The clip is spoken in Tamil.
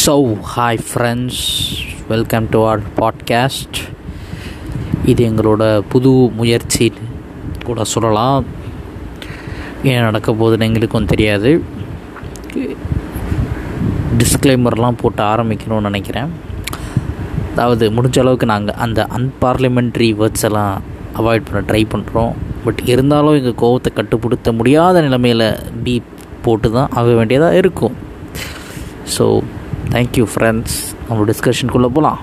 So hi friends welcome to our podcast இது எங்களோட புது முயற்சி கூட சொல்லலாம். ஏன் நடக்க போகுதுன்னு எங்களுக்கும் தெரியாது. டிஸ்க்ளைமர்லாம் போட்டு ஆரம்பிக்கணும்னு நினைக்கிறேன். அதாவது முடிஞ்ச அளவுக்கு நாங்கள் அந்த அன்பார்லிமெண்ட்ரி வேர்ட்ஸ் எல்லாம் அவாய்ட் பண்ண ட்ரை பண்ணுறோம் பட் இருந்தாலும் எங்கள் கோவத்தை கட்டுப்படுத்த முடியாத நிலைமையில் பீப் போட்டு தான் ஆக வேண்டியதாக இருக்கும். ஸோ தேங்க்யூ ஃப்ரெண்ட்ஸ் நம்ம டிஸ்கஷனுக்குள்ளே போகலாம்